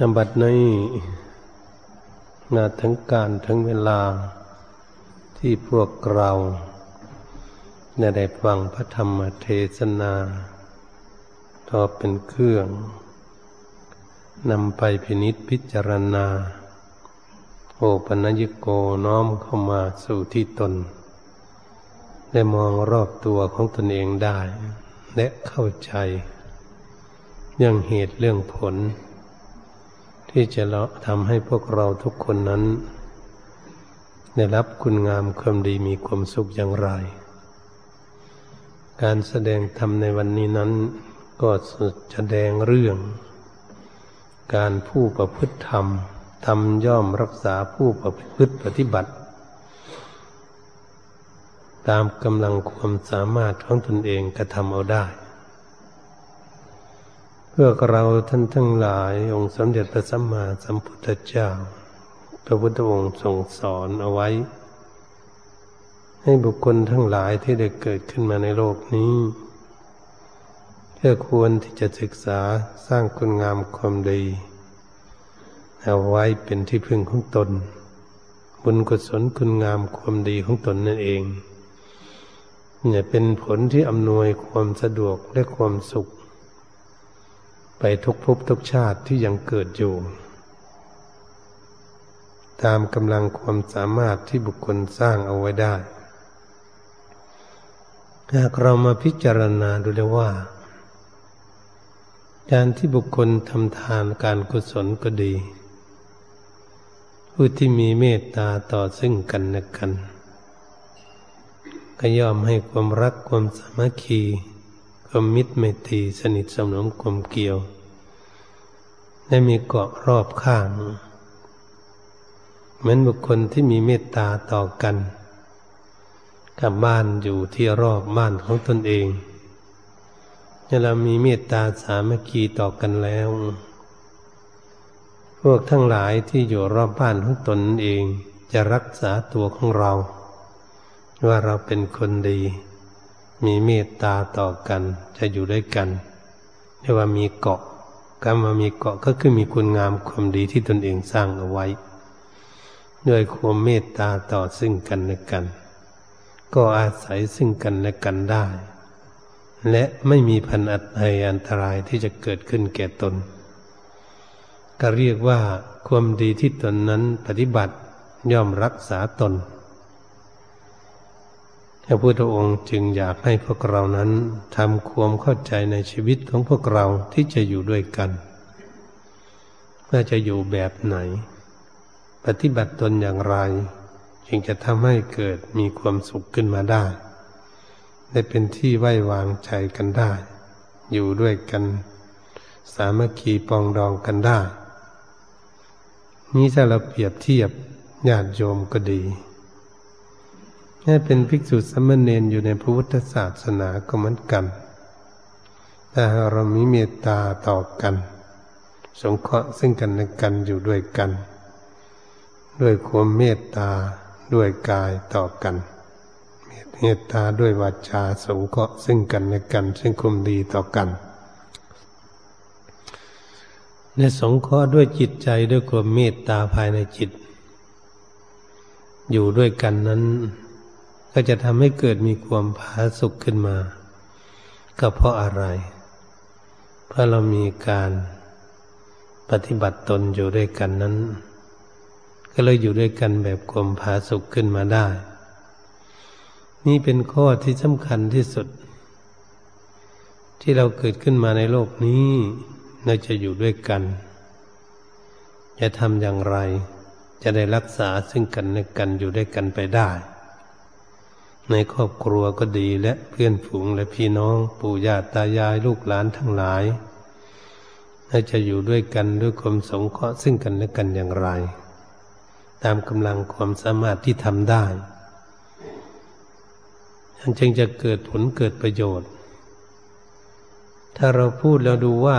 อบัดนี้นาทั้งการทั้งเวลาที่พวกเราได้ฟังพระธรรมเทศนาทอเป็นเครื่องนำไปพินิษพิจารณา โอปัญญโกน้อมเข้ามาสู่ที่ตน ได้มองรอบตัวของตนเองได้ และเข้าใจ เรื่องเหตุเรื่องผล ที่จะทำให้พวกเราทุกคนนั้น ได้รับคุณงามความดีมีความสุขอย่างไร การแสดงธรรมในวันนี้นั้น ก็แสดงเรื่อง การผู้ประพฤติธรรมทำย่อมรักษาผู้ประพฤติปฏิบัติ ตามกำลังความสามารถของตนเองกระทำเอาได้ เพื่อเราท่านทั้งหลาย องค์สมเด็จพระสัมมาสัมพุทธเจ้า พระพุทธองค์ทรงสอนเอาไว้ ให้บุคคลทั้งหลายที่ได้เกิดขึ้นมาในโลกนี้เพื่อควรที่จะศึกษาสร้างคุณงามความดี เอาไว้เป็นที่พึ่งของตน บุญกุศลคุณงามความดีของตนนั่นเองเนี่ยเป็นผลที่อำนวยความสะดวกและความสุข ไปทุกภพทุกชาติที่ยังเกิดอยู่ ตามกำลังความสามารถที่บุคคลสร้างเอาไว้ได้ หากเรามาพิจารณาดูแล้วว่า การที่บุคคลทำทานการกุศลก็ดี ผู้ที่มีเมตตาต่อซึ่งกันและกันก็ย่อมให้ความรักความสามัคคี ความมิตรไมตรีสนิทสนมกลมเกี่ยว ได้มีเกาะรอบข้าง เหมือนบุคคลที่มีเมตตาต่อกัน กับบ้านอยู่ที่รอบบ้านของตนเองเมื่อเรามีเมตตาสามัคคีต่อกันแล้ว พวกทั้งหลายที่อยู่รอบบ้านของตนเองจะรักษาตัวของเรา ว่าเราเป็นคนดี มีเมตตาต่อกัน จะอยู่ด้วยกันเรียกว่ามีเกาะการมามีเกาะก็คือมีคุณงามความดีที่ตนเองสร้างเอาไว้ ด้วยความเมตตาต่อซึ่งกันและกัน ก็อาศัยซึ่งกันและกันได้ และไม่มีพันอัตภัยอันตรายที่จะเกิดขึ้นแก่ตน ก็เรียกว่าความดีที่ตนนั้นปฏิบัติย่อมรักษาตน พระพุทธองค์จึงอยากให้พวกเรานั้นทำความเข้าใจในชีวิตของพวกเราที่จะอยู่ด้วยกันว่าจะอยู่แบบไหน ปฏิบัติตนอย่างไร จึงจะทำให้เกิดมีความสุขขึ้นมาได้ได้เป็นที่ไว้วางใจกันได้ อยู่ด้วยกัน สามัคคีปองดองกันได้ นี้ถ้าเราเปรียบเทียบญาติโยมก็ดี ให้เป็นภิกษุสมณเณรอยู่ในพระพุทธศาสนาก็เหมือนกันถ้าเรามีเมตตาต่อกัน สงเคราะห์ซึ่งกันและกันอยู่ด้วยกัน ด้วยความเมตตาด้วยกายต่อกัน เมตตาด้วยวาจาสงเคราะห์ซึ่งกันและกัน ซึ่งคุมดีต่อกันในสงเคราะห์ด้วยจิตใจด้วยความเมตตาภายในจิต อยู่ด้วยกันนั้น ก็จะทำให้เกิดมีความผาสุกขึ้นมา ก็เพราะอะไร เพราะเรามีการปฏิบัติตนอยู่ด้วยกันนั้น ก็เลยอยู่ด้วยกันแบบความผาสุกขึ้นมาได้ นี่เป็นข้อที่สำคัญที่สุด ที่เราเกิดขึ้นมาในโลกนี้เราจะอยู่ด้วยกัน จะทำอย่างไร จะได้รักษาซึ่งกันและกันอยู่ด้วยกันไปได้ ในครอบครัวก็ดีและเพื่อนฝูงและพี่น้องปู่ย่าตายายลูกหลานทั้งหลายเราจะอยู่ด้วยกันด้วยความสงเคราะห์ซึ่งกันและกันอย่างไร ตามกำลังความสามารถที่ทำได้มันจึงจะเกิดผลเกิดประโยชน์ ถ้าเราพูดแล้วดูว่า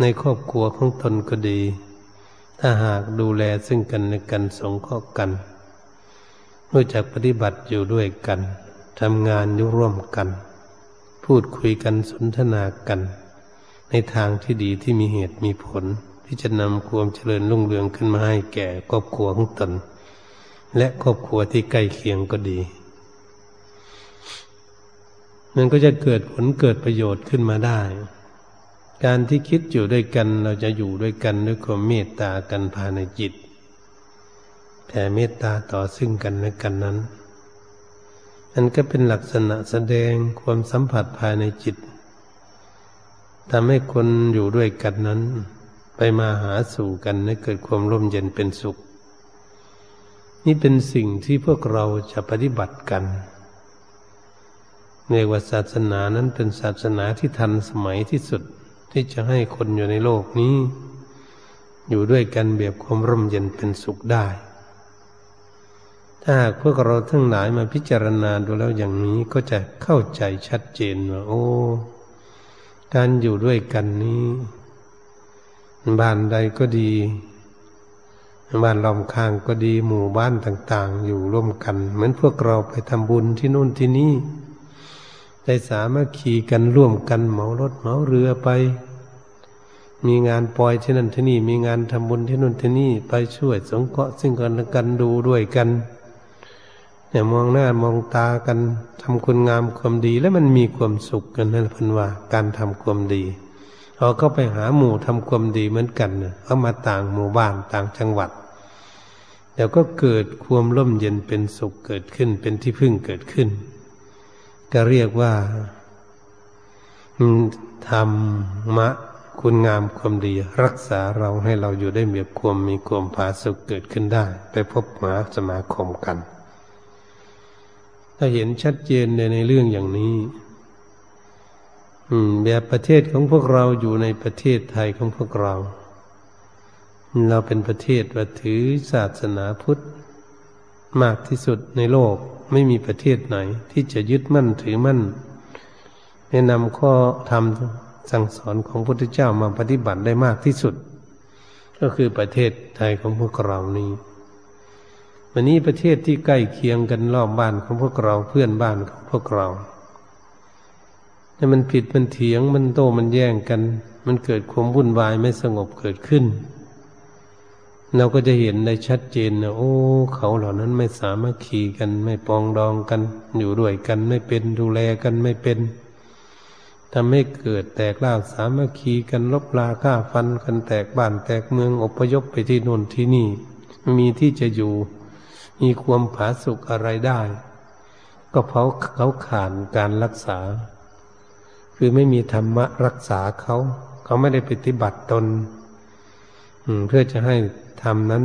ในครอบครัวของตนก็ดี ถ้าหากดูแลซึ่งกันและกันสงเคราะห์กัน รู้จักปฏิบัติอยู่ด้วยกันทำงานอยู่ร่วมกัน พูดคุยกันสนทนากัน ในทางที่ดีที่มีเหตุมีผล ที่จะนำความเจริญรุ่งเรืองขึ้นมาให้แก่ครอบครัวของตน และครอบครัวที่ใกล้เคียงก็ดีมันก็จะเกิดผลเกิดประโยชน์ขึ้นมาได้ การที่คิดอยู่ด้วยกันเราจะอยู่ด้วยกันด้วยความเมตตากันภายในจิต แผ่เมตตาต่อซึ่งกันและกันนั้นอันก็เป็นลักษณะแสดงความสัมผัสภายในจิตทำให้คนอยู่ด้วยกันนั้น ไปมาหาสู่กันให้เกิดความร่มเย็นเป็นสุข นี่เป็นสิ่งที่พวกเราจะปฏิบัติกันเรียกว่าศาสนานั้นเป็นศาสนาที่ทันสมัยที่สุดที่จะให้คนอยู่ในโลกนี้ อยู่ด้วยกันแบบความร่มเย็นเป็นสุขได้ ถ้าหากพวกเราทั้งหลายมาพิจารณาดูแล้วอย่างนี้ก็จะเข้าใจชัดเจนว่าโอ้ การอยู่ด้วยกันนี้บ้านใดก็ดีบ้านล้อมข้างก็ดีหมู่บ้านต่าง ๆ อยู่ร่วมกัน เหมือนพวกเราไปทำบุญที่นู่นที่นี่ได้สามารถขี่กันร่วมกันเหมารถเหมาเรือไป มีงานปล่อยที่นั่นที่นี่ มีงานทำบุญที่นู่นที่นี่ ไปช่วยสงเคราะห์ซึ่งกันและกันดูด้วยกัน เนี่ยมองหน้ามองตากันทำคุณงามความดี แล้วมันมีความสุขกันนั่นพันว่าการทำความดีเราก็ไปหาหมู่ทำความดีเหมือนกันเขามาต่างหมู่บ้านต่างจังหวัดเดี๋ยวก็เกิดความร่มเย็นเป็นสุขเกิดขึ้น เป็นที่พึ่งเกิดขึ้น ก็เรียกว่าทำมะคุณงามความดี รักษาเราให้เราอยู่ได้เมียความมีความผาสุขเกิดขึ้นได้ ไปพบหมาสมาคมกัน ถ้าเห็นชัดเจนในในเรื่องอย่างนี้ อืม แบบประเทศของพวกเราอยู่ในประเทศไทยของพวกเรา เราเป็นประเทศว่าถือศาสนาพุทธ มากที่สุดในโลกไม่มีประเทศไหน ที่จะยึดมั่นถือมั่นแนะนำข้อธรรมสั่งสอนของพระพุทธเจ้ามาปฏิบัติได้มากที่สุด ก็คือประเทศไทยของพวกเรานี้ วันนี้ประเทศที่ใกล้เคียงกันรอบบ้านของพวกเราเพื่อนบ้านของพวกเราแต่มันผิดมันเถียงมันโต้มันแย่งกัน มันเกิดความวุ่นวายไม่สงบเกิดขึ้น เราก็จะเห็นได้ชัดเจนนะโอ้ เขาเหล่านั้นไม่สามารถขี่กัน ไม่ปองดองกัน อยู่ด้วยกันไม่เป็นดูแลกันไม่เป็นทำให้เกิดแตกล่าสามัคคีกันลบลาฆ่าฟันกันแตกบ้านแตกเมืองอพยพไปที่โน่นที่นี่ มีที่จะอยู่ มีความผาสุกอะไรได้ ก็เพราะเขาขาดการรักษา คือไม่มีธรรมะรักษาเขา เขาไม่ได้ปฏิบัติตนเพื่อจะให้ทำนั้น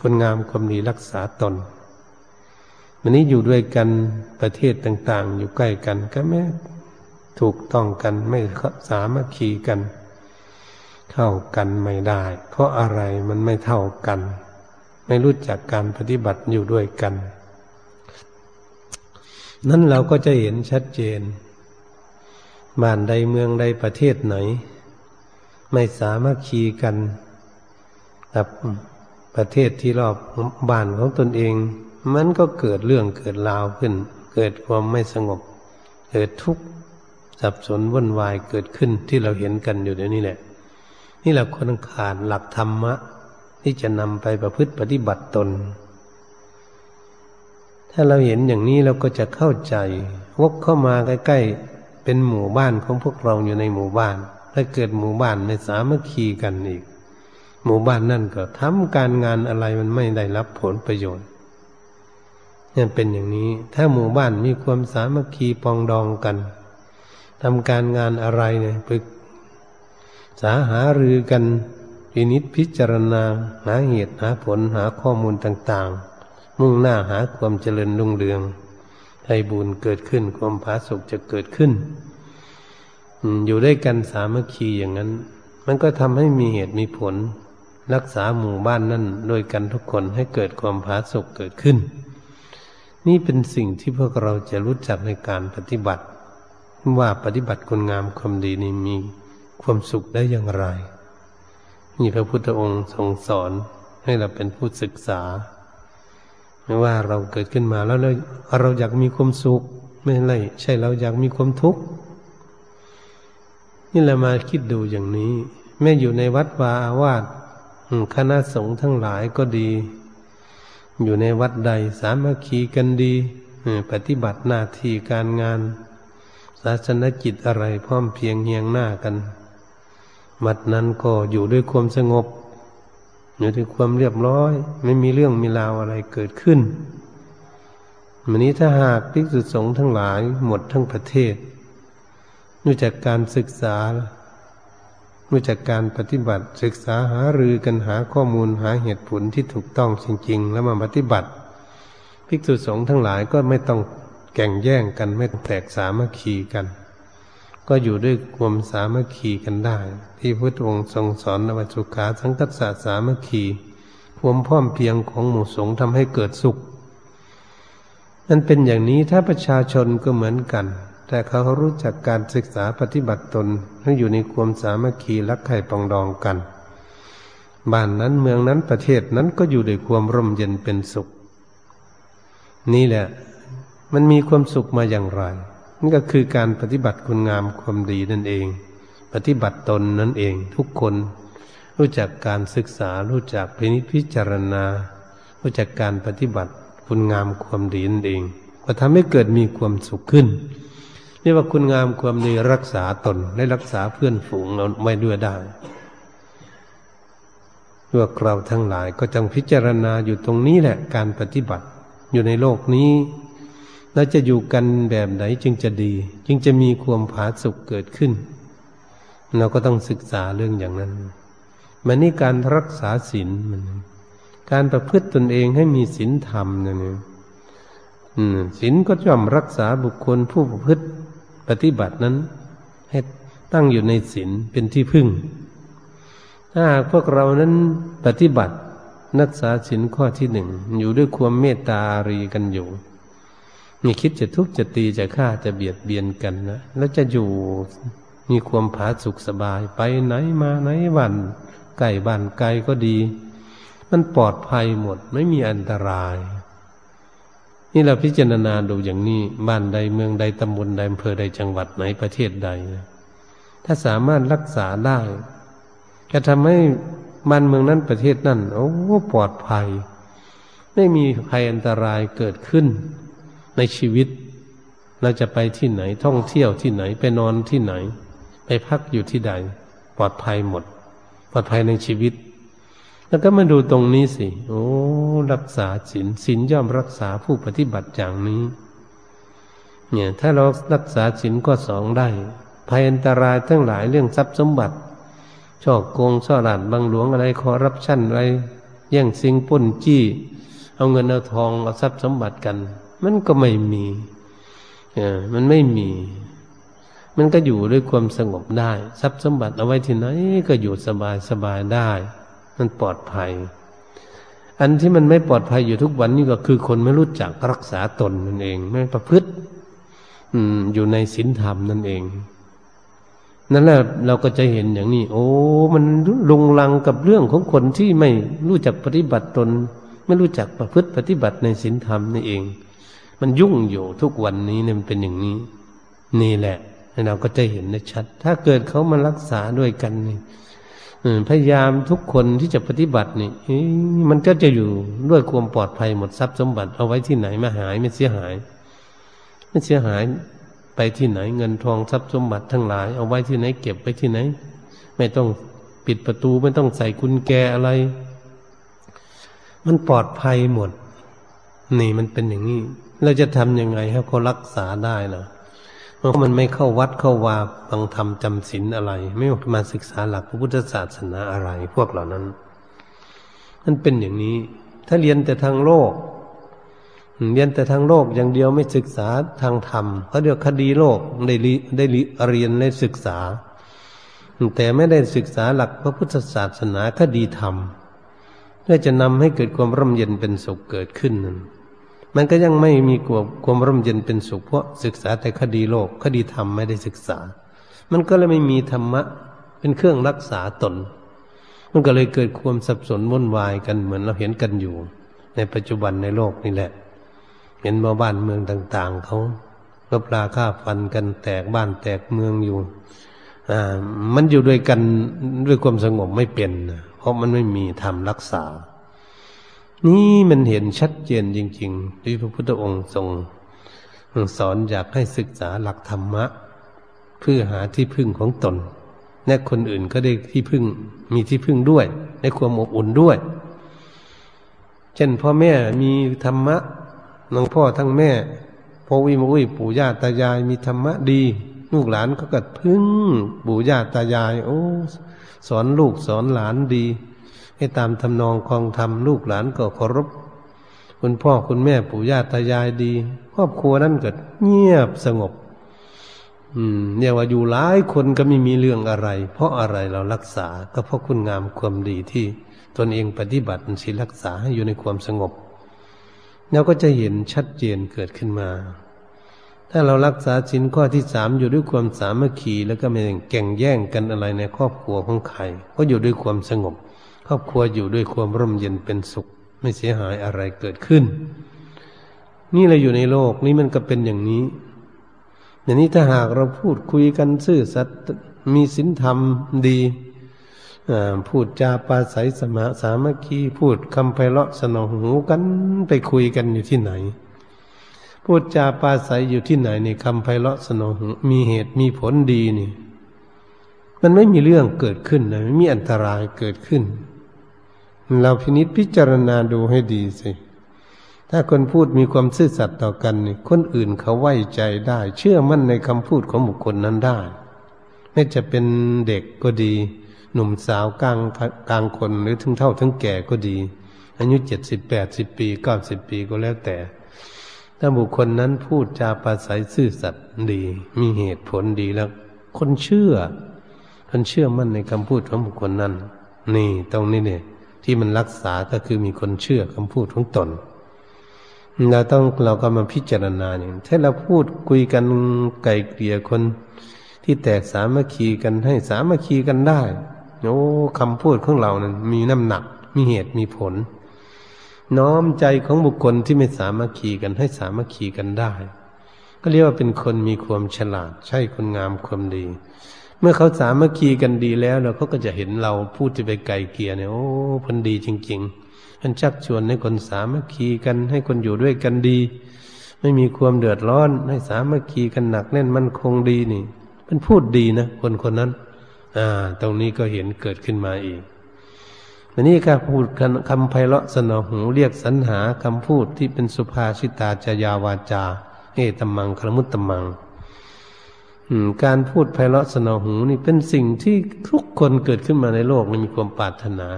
คุณงามความดีรักษาตนวันนี้อยู่ด้วยกันประเทศต่าง ๆ อยู่ใกล้กันก็ไม่ถูกต้องกันไม่สามัคคีกัน เข้ากันไม่ได้ เพราะอะไรมันไม่เท่ากัน ไม่รู้จักการปฏิบัติอยู่ด้วยกัน นั้นเราก็จะเห็นชัดเจนบ้านใดเมืองใดประเทศไหน ไม่สามารถคีกันกับประเทศที่รอบบ้านของตนเอง มันก็เกิดเรื่องเกิดราวขึ้น เกิดความไม่สงบ เกิดทุกข์สับสนวุ่นวายเกิดขึ้นที่เราเห็นกันอยู่เดี๋ยวนี้แหละ นี่แหละคนขาดหลักธรรมะ ที่จะนำไปประพฤติปฏิบัติตน ถ้าเราเห็นอย่างนี้เราก็จะเข้าใจ วกเข้ามาใกล้ๆ เป็นหมู่บ้านของพวกเราอยู่ในหมู่บ้าน ถ้าเกิดหมู่บ้านไม่สามัคคีกันอีก หมู่บ้านนั่นก็ทำการงานอะไรมันไม่ได้รับผลประโยชน์นี่เป็นอย่างนี้ ถ้าหมู่บ้านมีความสามัคคีปองดองกันทำการงานอะไรเนี่ยปรึกษาหารือกัน พินิษพิจารณา หาเหตุหาผลหาข้อมูลต่างๆ มุ่งหน้าหาความเจริญรุ่งเรือง ให้บุญเกิดขึ้นความผาสุกจะเกิดขึ้นอยู่ได้กันสามัคคีอย่างนั้น มันก็ทำให้มีเหตุมีผล รักษาหมู่บ้านนั่นโดยกันทุกคนให้เกิดความผาสุกเกิดขึ้น นี่เป็นสิ่งที่พวกเราจะรู้จักในการปฏิบัติ ว่าปฏิบัติคุณงามความดีนี้มีความสุขได้อย่างไร นี่พระพุทธองค์ทรงสอนให้เราเป็นผู้ศึกษา ไม่ว่าเราเกิดขึ้นมาแล้วเราเราอยากมีความสุข ไม่ใช่ใช่เราอยากมีความทุกข์นี่เรามาคิดดูอย่างนี้ แม่อยู่ในวัดวาอาวาสคณะสงฆ์ทั้งหลายก็ดี อยู่ในวัดใดสามัคคีกันดีปฏิบัติหน้าที่การงาน ศาสนจิตอะไรพร้อมเพียงเฮียงหน้ากัน วัดนั้นก็อยู่ด้วยความสงบ อยู่ด้วยความเรียบร้อย ไม่มีเรื่องมีราวอะไรเกิดขึ้นวันนี้ถ้าหากภิกษุสงฆ์ทั้งหลายหมดทั้งประเทศรู้จักการศึกษารู้จักการปฏิบัติ ศึกษาหารือกันหาข้อมูลหาเหตุผลที่ถูกต้องจริง ๆ แล้วมาปฏิบัติ ภิกษุสงฆ์ทั้งหลายก็ไม่ต้องแก่งแย่งกันไม่แตกสามัคคีกัน ก็อยู่ด้วยความสามัคคีกันได้ ที่พระองค์ทรงสอนนวัสุขาสังกัสสะสามัคคีความพร้อมเพียงของหมู่สงฆ์ทำให้เกิดสุขมันเป็นอย่างนี้ถ้าประชาชนก็เหมือนกัน แต่เขารู้จักการศึกษาปฏิบัติตนให้อยู่ในความสามัคคีรักใคร่ปองดองกันบ้านนั้นเมืองนั้นประเทศนั้นก็อยู่ด้วยความร่มเย็นเป็นสุข นี่แหละ มันมีความสุขมาอย่างไร นี่ก็คือการปฏิบัติคุณงามความดีนั่นเอง ปฏิบัติตนนั่นเอง ทุกคน รู้จักการศึกษารู้จักพินิจพิจารณา รู้จักการปฏิบัติคุณงามความดีนั่นเองก็ทำให้เกิดมีความสุขขึ้นนี่ว่าคุณงามความดีรักษาตนและรักษาเพื่อนฝูงเราไม่ด้วยได้พวกเราทั้งหลายก็จงพิจารณาอยู่ตรงนี้แหละการปฏิบัติอยู่ในโลกนี้ เราจะอยู่กันแบบไหนจึงจะดี จึงจะมีความผาสุกเกิดขึ้น เราก็ต้องศึกษาเรื่องอย่างนั้น มันนี่การรักษาศีลมันการประพฤติตนเองให้มีศีลธรรมนั่นเองศีลก็ย่อมรักษาบุคคลผู้ประพฤติปฏิบัตินั้น ให้ตั้งอยู่ในศีลเป็นที่พึ่ง ถ้าพวกเรานั้นปฏิบัตินักษาศีลข้อที่หนึ่งอยู่ด้วยความเมตตาอารีกันอยู่ มีคิดจะทุบจะตีจะฆ่าจะเบียดเบียนกันนะแล้วจะอยู่มีความผาสุขสบายไปไหนมาไหนวันไก่บ้านไกลก็ดี มันปลอดภัยหมดไม่มีอันตราย นี่เราพิจารณาดูอย่างนี้บ้านใดเมืองใดตำบลใดอำเภอใดจังหวัดไหนประเทศใด ถ้าสามารถรักษาได้จะทำให้บ้านเมืองนั้นประเทศนั้นโอ้ปลอดภัย ไม่มีภัยอันตรายเกิดขึ้น ในชีวิต เราจะไปที่ไหนท่องเที่ยวที่ไหนไปนอนที่ไหน ไปพักอยู่ที่ใด ปลอดภัยหมด ปลอดภัยในชีวิต แล้วก็มาดูตรงนี้สิ โอ้ รักษาศีลศีลย่อมรักษาผู้ปฏิบัติอย่างนี้ เนี่ยถ้าเรารักษาศีลก็สองได้ ภัยอันตรายทั้งหลายเรื่องทรัพย์สมบัติช่อโกงช่อหลานบางหลวงอะไรคอรับชั่นอะไรแย่งสิงป้นจี้ เอาเงินเอาทองเอาทรัพย์สมบัติกัน มันก็ไม่มีเออมันไม่มี มันก็อยู่ด้วยความสงบได้ ทรัพย์สมบัติเอาไว้ที่ไหนก็อยู่สบายสบายได้ มันปลอดภัย อันที่มันไม่ปลอดภัยอยู่ทุกวันนี่ก็คือคนไม่รู้จักรักษาตนนั่นเอง ไม่ประพฤติ อืม อยู่ในศีลธรรมนั่นเองนั่นแหละเราก็จะเห็นอย่างนี้ โอ้ มันลงลังกับเรื่องของคนที่ไม่รู้จักปฏิบัติตน ไม่รู้จักประพฤติปฏิบัติในศีลธรรมนี่เอง มันยุ่งอยู่ทุกวันนี้เนี่ยมันเป็นอย่างนี้ นี่แหละเราก็จะเห็นได้ชัด ถ้าเกิดเขามารักษาด้วยกันนี่พยายามทุกคนที่จะปฏิบัตินี่มันก็จะอยู่ด้วยความปลอดภัยหมดทรัพย์สมบัติเอาไว้ที่ไหนมาหายไม่เสียหาย ไม่เสียหายไปที่ไหนเงินทองทรัพย์สมบัติทั้งหลาย เอาไว้ที่ไหนเก็บไว้ที่ไหน ไม่ต้องปิดประตูไม่ต้องใส่กุญแจอะไร มันปลอดภัยหมด นี่มันเป็นอย่างนี้ เราจะทำยังไงให้เขารักษาได้ล่ะเพราะมันไม่เข้าวัดเข้าวาบังธรรมจำศีลอะไร ไม่มาศึกษาหลักพระพุทธศาสนาอะไร พวกเหล่านั้น มันเป็นอย่างนี้ ถ้าเรียนแต่ทางโลก เรียนแต่ทางโลกอย่างเดียวไม่ศึกษาทางธรรมเขาเรียกคดีโลกได้ได้เรียนได้ศึกษา แต่ไม่ได้ศึกษาหลักพระพุทธศาสนาคดีธรรมเพื่อจะนำให้เกิดความร่มเย็นเป็นสุขเกิดขึ้นนั้น มันก็ยังไม่มีความความร่มเย็นเป็นสุขเพราะศึกษาแต่คดีโลกคดีธรรมไม่ได้ศึกษา มันก็เลยไม่มีธรรมะเป็นเครื่องรักษาตน มันก็เลยเกิดความสับสนวุ่นวายกันเหมือนเราเห็นกันอยู่ ในปัจจุบันในโลกนี่แหละ เห็นมาบ้านเมืองต่าง ๆเขาลบราฆ่าฟันกันแตกบ้านแตกเมืองอยู่อ่ามันอยู่ด้วยกันด้วยความสงบไม่เป็น เพราะมันไม่มีธรรมรักษา นี่มันเห็นชัดเจนจริงๆที่พระพุทธองค์ทรงสอนอยากให้ศึกษาหลักธรรมะ เพื่อหาที่พึ่งของตนและคนอื่นก็ได้ที่พึ่งมีที่พึ่งด้วย ในความอบอุ่นด้วย เช่นพ่อแม่มีธรรมะน้องพ่อทั้งแม่พ่อวิมอุ้ยปู่ย่าตายายมีธรรมะดี ลูกหลานก็เกัดพึ่ง ปู่ย่าตายาย โอ้ สอนลูกสอนหลานดี ให้ตามทำนองคองธรรมลูกหลานก็เคารพคุณพ่อคุณแม่ปู่ย่าตายายดี ครอบครัวนั้นก็เงียบสงบ อืมเนี่ยว่าอยู่หลายคนก็ไม่มีเรื่องอะไร เพราะอะไรเรารักษา ก็เพราะคุณงามความดีที่ตนเองปฏิบัติสิรักษาให้อยู่ในความสงบเราก็จะเห็นชัดเจนเกิดขึ้นมา ถ้าเรารักษาสินข้อที่สามอยู่ด้วยความสามัคคีแล้วก็ไม่แก่งแย่งกันอะไรในครอบครัวของใครก็อยู่ด้วยความสงบ ครอบครัวอยู่ด้วยความร่มเย็นเป็นสุข ไม่เสียหายอะไรเกิดขึ้น นี่เราอยู่ในโลกนี้มันก็เป็นอย่างนี้อย่างนี้ถ้าหากเราพูดคุยกันซื่อสัตย์มีศีลธรรมดีพูดจาปาศัยสมาสามัคคีพูดคำไพเราะสนองหูกันไปคุยกันอยู่ที่ไหน พูดจาปาศัยอยู่ที่ไหนในคำไพเราะสนองหูมีเหตุมีผลดีนี่ มันไม่มีเรื่องเกิดขึ้นนะไม่มีอันตรายเกิดขึ้น เราพินิษพิจารณาดูให้ดีสิ ถ้าคนพูดมีความซื่อสัตย์ต่อกันนี่คนอื่นเขาไว้ใจได้ เชื่อมั่นในคำพูดของบุคคลนั้นได้ ไม่จะเป็นเด็กก็ดี หนุ่มสาวกลางกลางคนหรือถึงเท่าถึงแก่ก็ดี อายุเจ็ดสิบแปดสิบปีเก้าสิบปีก็แล้วแต่ ถ้าบุคคลนั้นพูดจาปราศัยซื่อสัตย์ดี มีเหตุผลดีแล้ว คนเชื่อคนเชื่อมั่นในคำพูดของบุคคลนั้น นี่ตรงนี้เนี่ย ที่มันรักษาก็คือมีคนเชื่อคำพูดของตน เราต้องเราก็มาพิจารณาเนี่ยถ้าเราพูดคุยกันไก่เกลี่ยคนที่แตกสามัคคีกันให้สามัคคีกันได้โอ้คำพูดของเรานั้นมีน้ำหนักมีเหตุมีผล น้อมใจของบุคคลที่ไม่สามัคคีกันให้สามัคคีกันได้ ก็เรียกว่าเป็นคนมีความฉลาด ใช่คนงามความดี เมื่อเขาสามัคคีกันดีแล้วเราเขาก็จะเห็นเราพูดจะไปไกลเกียเนี่ยโอ้พันดีจริงๆมันชักชวนให้คนสามัคคีกันให้คนอยู่ด้วยกันดี ไม่มีความเดือดร้อน ให้สามัคคีกันหนักแน่นมั่นคงดีนี่มันพูดดีนะคนคนนั้น อ่า ตรงนี้ก็เห็นเกิดขึ้นมาอีกอันนี้การพูดคำไพเราะสนอหูเรียกสรรหาคำพูดที่เป็นสุภาษิตาจยาวาจาเอตมังคลมุตตมัง การพูดไพเราะสนอหูนี่เป็นสิ่งที่ทุกคนเกิดขึ้นมาในโลกนี่มีความปรารถนา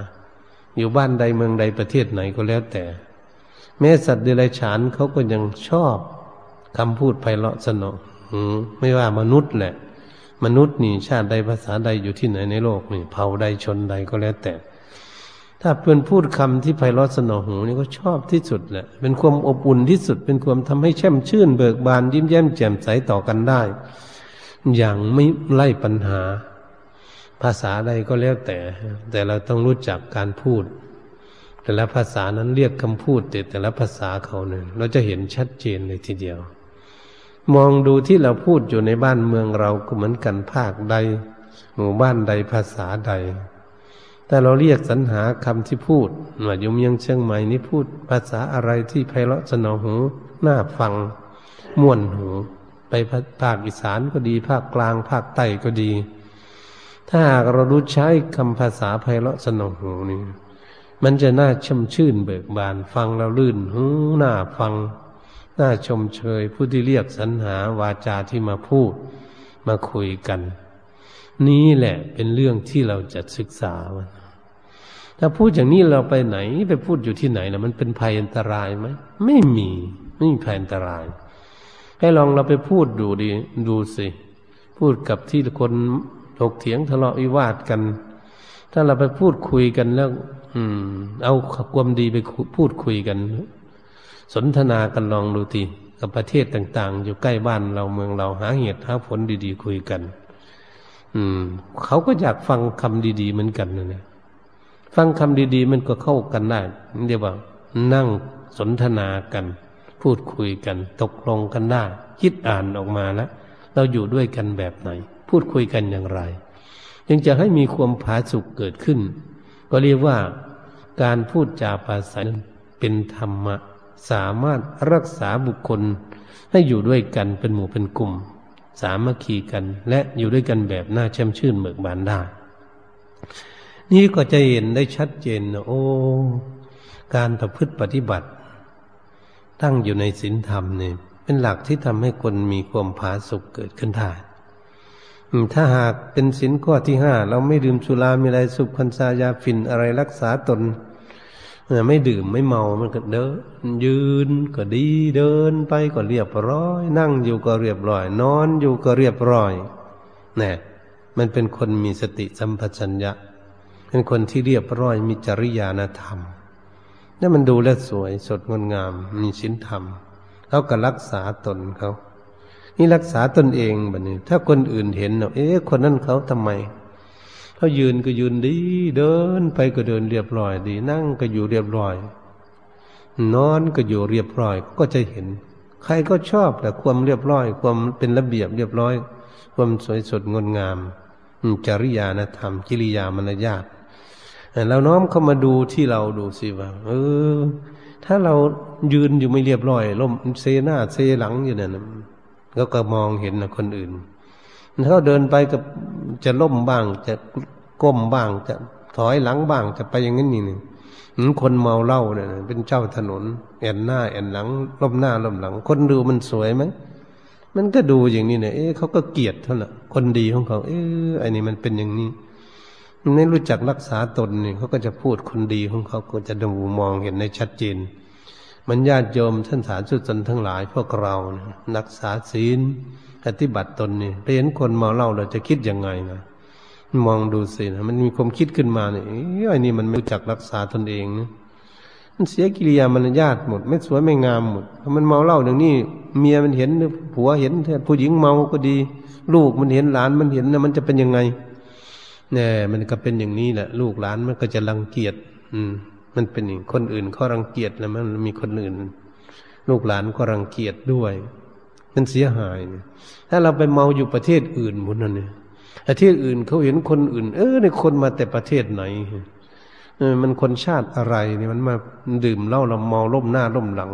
อยู่บ้านใดเมืองใดประเทศไหนก็แล้วแต่ แม้สัตว์เดรัจฉานเขาก็ยังชอบคำพูดไพเราะสนอหูไม่ว่ามนุษย์แหละ มนุษย์นี่ชาติใดภาษาใดอยู่ที่ไหนในโลกนี่เผ่าใดชนใดก็แล้วแต่ ถ้าเพื่อนพูดคำที่ไพเราะสนอหูนี่ก็ชอบที่สุดแหละเป็นความอบอุ่นที่สุดเป็นความทำให้แช่มชื่นเบิกบานยิ้มแย้มแจ่มใสต่อกันได้ อย่างไม่ไล่ปัญหา ภาษาใดก็แล้วแต่ แต่เราต้องรู้จักการพูด แต่ละภาษานั้นเรียกคำพูดแต่แต่ละภาษาเขาเนี่ยเราจะเห็นชัดเจนเลยทีเดียว มองดูที่เราพูดอยู่ในบ้านเมืองเราก็เหมือนกันภาคใด หมู่บ้านใดภาษาใดแต่เราเรียกสรรหาคำที่พูดว่าอยู่เมียงเชียงใหม่นี่พูด ภาษาอะไรที่ไพเราะสนอหูน่าฟังม่วนหู ไปภาคอีสานก็ดี ภาคกลาง ภาคใต้ก็ดี ถ้าหากเรารู้ใช้คำภาษาไพเราะสนองหูนี่มันจะน่าชมชื่นเบิกบานฟังเราลื่นหูน่าฟัง น่าชมเชยผู้ที่เรียกสรรหาวาจาที่มาพูดมาคุยกัน นี้แหละเป็นเรื่องที่เราจะศึกษามันถ้าพูดอย่างนี้เราไปไหนไปพูดอยู่ที่ไหนนะมันเป็นภัยอันตรายไหมไม่มีไม่มีภัยอันตราย ให้ลองเราไปพูดดูดีดูสิ พูดกับที่คนถกเถียงทะเลาะวิวาทกัน ถ้าเราไปพูดคุยกันแล้ว อืม เอาความดีไปพูดคุยกัน สนทนากันลองดูทีกับประเทศต่าง ๆ อยู่ใกล้บ้านเราเมืองเราหาเหตุหาผลดีๆคุยกัน อืม เขาก็อยากฟังคำดีๆเหมือนกันนะเนี่ยฟังคำดี ๆ มันก็เข้ากันได้เรียกว่า นั่งสนทนากัน พูดคุยกัน ตกลงกันได้คิดอ่านออกมาแล้ว เราอยู่ด้วยกันแบบไหน พูดคุยกันอย่างไรยังจะให้มีความผาสุกเกิดขึ้น ก็เรียกว่าการพูดจาภาษาเป็นธรรมะ สามารถรักษาบุคคล ให้อยู่ด้วยกันเป็นหมู่เป็นกลุ่ม สามัคคีกัน และอยู่ด้วยกันแบบน่าแช่มชื่นเบิกบานได้นี่ก็จะเห็นได้ชัดเจนโอ้ การประพฤติปฏิบัติ ตั้งอยู่ในศีลธรรมเนี่ยเป็นหลักที่ทำให้คนมีความผาสุกเกิดขึ้นได้ถ้าหากเป็นศีลข้อที่ห้าเราไม่ดื่มสุรามีอะไรสุพันซายาฟินอะไรรักษาตนไม่ดื่มไม่เมามันก็เดิน ยืนก็ดีเดินไปก็เรียบร้อย นั่งอยู่ก็เรียบร้อย นอนอยู่ก็เรียบร้อยนี่มันเป็นคนมีสติสัมปชัญญะ เป็นคนที่เรียบร้อยมีจริยานธรรม นี่มันดูแลสวยสดงดงาม มีศีลธรรมเขาก็รักษาตนเขา นี่รักษาตนเองแบบนี้ ถ้าคนอื่นเห็นเนาะเอ๊ะคนนั้นเขาทำไมเขายืนก็ยืนดี เดินไปก็เดินเรียบร้อยดี นั่งก็อยู่เรียบร้อย นอนก็อยู่เรียบร้อย ก็จะเห็น ใครก็ชอบแต่ความเรียบร้อย ความเป็นระเบียบเรียบร้อย ความสวยสดงดงามจริยานธรรม กิริยามารยาท เราน้อมเข้ามาดูที่เราดูสิว่า เออ ถ้าเรายืนอยู่ไม่เรียบร้อยล้มเซหน้าเซหลังอยู่เนั่นก็ก็มองเห็นนะคนอื่นถ้าเดินไปกับจะล้มบ้าง จะก้มบ้าง จะถอยหลังบ้าง จะไปอย่างนั้นนี่นึ่คนเมาเหล้าเนี่ยเป็นเจ้าถนนแอนหน้าแอนหลังล้มหน้าล้มหลัง คนดูมันสวยไหมมันก็ดูอย่างนี้เนี่ยเอ๊ะเขาก็เกลียดเท่านั้นคนดีของเขา เอ๊ะไอ้นี่มันเป็นอย่างนี้ ไม่รู้จักรักษาตนนี่เขาก็จะพูดคนดีของเขาก็จะดูมองเห็นในชัดเจน มันญาติโยมท่านสาธุชนทั้งหลายพวกเรานักษาศีลปฏิบัติตนนี่เห็นคนเมาเหล้าเราจะคิดยังไงนะมองดูสินะมันมีความคิดขึ้นมาเนี่ยไอ้นี่มันไม่รู้จักรักษาตนเองนะมันเสียกิริยามารยาทหมด ไม่สวยไม่งามหมดมันเมาเหล้าอย่างนี้เมียมันเห็นผัวเห็นผู้หญิงเมาก็ดี ลูกมันเห็นหลานมันเห็นนะมันจะเป็นยังไง เนี่ยมันก็เป็นอย่างนี้แหละ ลูกหลานมันก็จะรังเกียจอืม มันเป็นอย่างคนอื่นเขารังเกียจแล้วมันมีคนอื่น ลูกหลานก็รังเกียจด้วยมันเสียหาย ถ้าเราไปเมาอยู่ประเทศอื่นหมดนั่นเนี่ยประเทศอื่นเขาเห็นคนอื่น เออในคนมาแต่ประเทศไหนเออมันคนชาติอะไรเนี่ยมันมาดื่มเหล้าเราเมาล่มหน้าล่มหลัง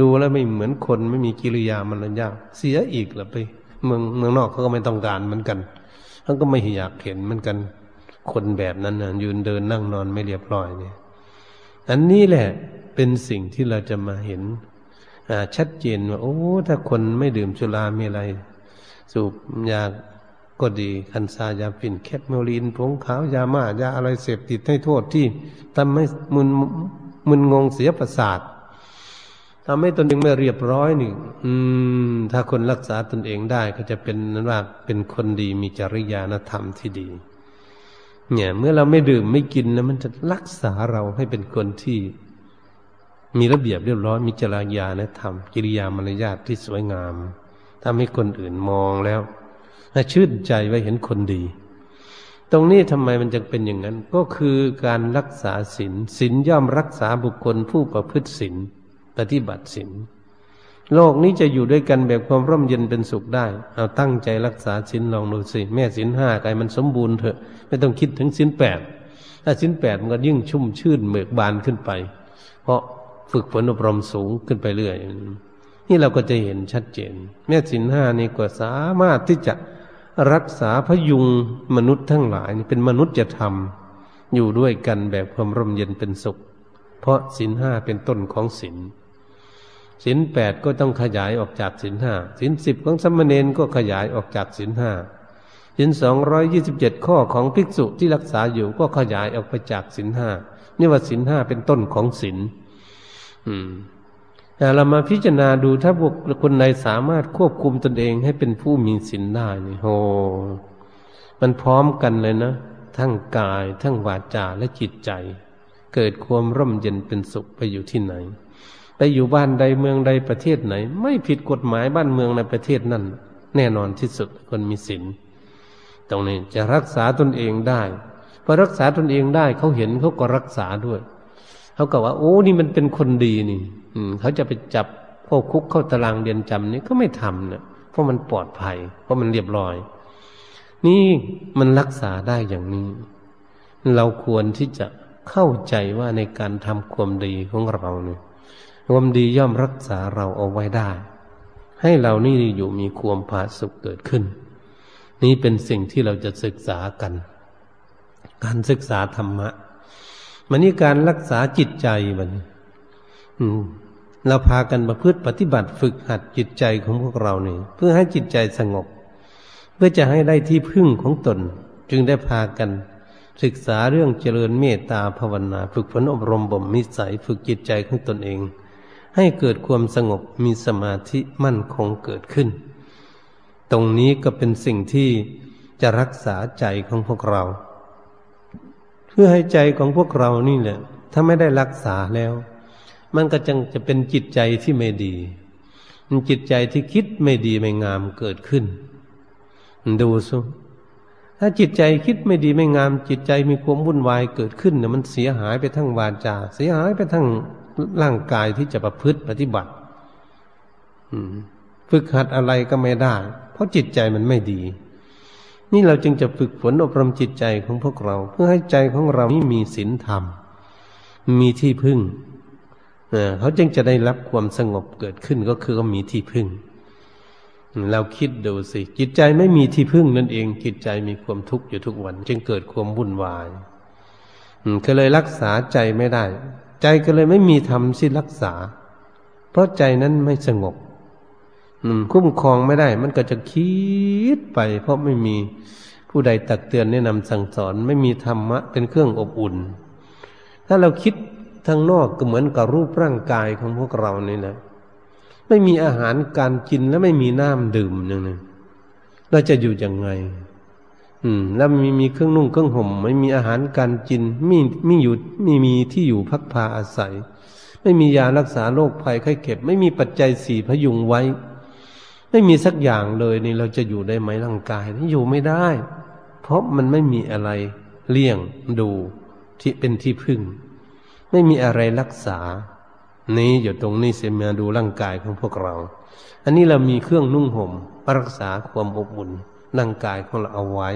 ดูแล้วไม่เหมือนคนไม่มีกิริยามันยาเสียอีกละไป เมืองเมืองนอกเขาก็ไม่ต้องการเหมือนกัน เขานก็ไม่อยากเห็นเหมือนกันคนแบบนั้นนะยืนเดินนั่งนอนไม่เรียบร้อยเนี่ยอันนี้แหละเป็นสิ่งที่เราจะมาเห็นชัดเจนว่าโอ้ ถ้าคนไม่ดื่มสุรามีอะไร สูบยาก็ดีคันซายาฟินแคปเมลีนผงขาวยามายาอะไรเสพติดให้โทษที่ทำให้มึนมึนงงเสียประสาท ทำให้ตนเองไม่เรียบร้อยนี่อืม ถ้าคนรักษาตนเองได้ก็จะเป็นนั้นว่าเป็นคนดีมีจริยานธรรมที่ดี เนี่ย เมื่อเราไม่ดื่มไม่กินแล้วมันจะรักษาเราให้เป็นคนที่ มีระเบียบเรียบร้อย มีจริยานธรรมกิริยามารยาทที่สวยงามทำให้คนอื่นมองแล้วชื่นใจไว้เห็นคนดี ตรงนี้ทำไมมันจึงเป็นอย่างนั้น ก็คือการรักษาศีลศีลย่อมรักษาบุคคลผู้ประพฤติศีล ปฏิบัติศีลโลกนี้จะอยู่ด้วยกันแบบความร่มเย็นเป็นสุขได้ เอาตั้งใจรักษาศีลลองดูสิ แม่ศีลห้ากายมันสมบูรณ์เถอะ ไม่ต้องคิดถึงศีลแปดถ้าศีลแปดมันก็ยิ่งชุ่มชื่นเบิกบานขึ้นไป เพราะฝึกฝนอบรมสูงขึ้นไปเรื่อย นี่เราก็จะเห็นชัดเจน แม่ศีลห้านี่ก็สามารถที่จะรักษาพยุงมนุษย์ทั้งหลายเป็นมนุษย์จะทำอยู่ด้วยกันแบบความร่มเย็นเป็นสุข เพราะศีลห้าเป็นต้นของศีล ศีลแปดก็ต้องขยายออกจากศีลห้าศีลสิบของสมณเณรก็ขยายออกจากศีลห้าศีลสองร้อยยี่สิบเจ็ดข้อของภิกษุที่รักษาอยู่ก็ขยายออกไปจากศีลห้านี่ว่าศีลห้าเป็นต้นของศีลอืมแต่เรามาพิจารณาดูถ้าพวกคนใดสามารถควบคุมตนเองให้เป็นผู้มีศีลได้นี่โหมันพร้อมกันเลยนะ ทั้งกาย ทั้งวาจาและจิตใจ เกิดความร่มเย็นเป็นสุขไปอยู่ที่ไหน ไปอยู่บ้านใดเมืองใดประเทศไหน ไม่ผิดกฎหมายบ้านเมืองในประเทศนั้น แน่นอนที่สุดคนมีศีลตรงนี้จะรักษาตนเองได้พอรักษาตนเองได้เขาเห็นเขาก็รักษาด้วยเขาก็ว่าโอ้นี่มันเป็นคนดีนี่ อืมเขาจะไปจับเข้าคุกเข้าตารางเรียนจำนี่ก็ไม่ทำนะเพราะมันปลอดภัย เพราะมันเรียบร้อย นี่มันรักษาได้อย่างนี้ เราควรที่จะเข้าใจว่าในการทำความดีของเราเนี่ย ความดีย่อมรักษาเราเอาไว้ได้ ให้เรานี่อยู่มีความผาสุขเกิดขึ้น นี่เป็นสิ่งที่เราจะศึกษากัน การศึกษาธรรมะ มันนี่การรักษาจิตใจมันเราพากันประพฤติปฏิบัติฝึกหัดจิตใจของพวกเราเนี่ยเพื่อให้จิตใจสงบ เพื่อจะให้ได้ที่พึ่งของตน จึงได้พากันศึกษาเรื่องเจริญเมตตาภาวนา ฝึกฝนอบรมบ่มมิสัย ฝึกจิตใจของตนเอง ให้เกิดความสงบมีสมาธิมั่นคงเกิดขึ้น ตรงนี้ก็เป็นสิ่งที่จะรักษาใจของพวกเรา เพื่อให้ใจของพวกเรานี่แหละถ้าไม่ได้รักษาแล้ว มันก็จังจะเป็นจิตใจที่ไม่ดี มันจิตใจที่คิดไม่ดีไม่งามเกิดขึ้น ดูซุถ้าจิตใจคิดไม่ดีไม่งาม จิตใจมีความวุ่นวายเกิดขึ้นเนี่ยมันเสียหายไปทั้งวาจา เสียหายไปทั้ง ร่างกายที่จะประพฤติปฏิบัติฝึกหัดอะไรก็ไม่ได้ เพราะจิตใจมันไม่ดี นี่เราจึงจะฝึกฝนอบรมจิตใจของพวกเรา เพื่อให้ใจของเรานี่มีศีลธรรม มีที่พึ่งเขาจึงจะได้รับความสงบเกิดขึ้นก็คือก็มีที่พึ่ง เราคิดดูสิ จิตใจไม่มีที่พึ่งนั่นเอง จิตใจมีความทุกข์อยู่ทุกวัน จึงเกิดความวุ่นวายก็เลยรักษาใจไม่ได้ ใจก็เลยไม่มีธรรมสิรักษา เพราะใจนั้นไม่สงบคุ้มครองไม่ได้ มันก็จะคิดไป เพราะไม่มีผู้ใดตักเตือนแนะนำสั่งสอน ไม่มีธรรมะเป็นเครื่องอบอุ่น ถ้าเราคิดทางนอกก็เหมือนกับรูปร่างกายของพวกเรานี่แหละไม่มีอาหารการกินและไม่มีน้ำดื่มอย่งเราจะอยู่ยังไง อืม แล้วมีมีเครื่องนุ่งเครื่องห่ม ไม่มีอาหารการกินมีมีอยู่มีมีที่อยู่พักพาอาศัย ไม่มียารักษาโรคภัยไข้เก็บ ไม่มีปัจจัยสี่พยุงไว้ ไม่มีสักอย่างเลยนี่เราจะอยู่ได้ไหมร่างกายนี่อยู่ไม่ได้ เพราะมันไม่มีอะไรเลี่ยงดูที่เป็นที่พึ่ง ไม่มีอะไรรักษา นี้อยู่ตรงนี้เสียมาดูร่างกายของพวกเรา อันนี้เรามีเครื่องนุ่งห่มรักษาความอบอุ่น ร่างกายของเราเอาไว้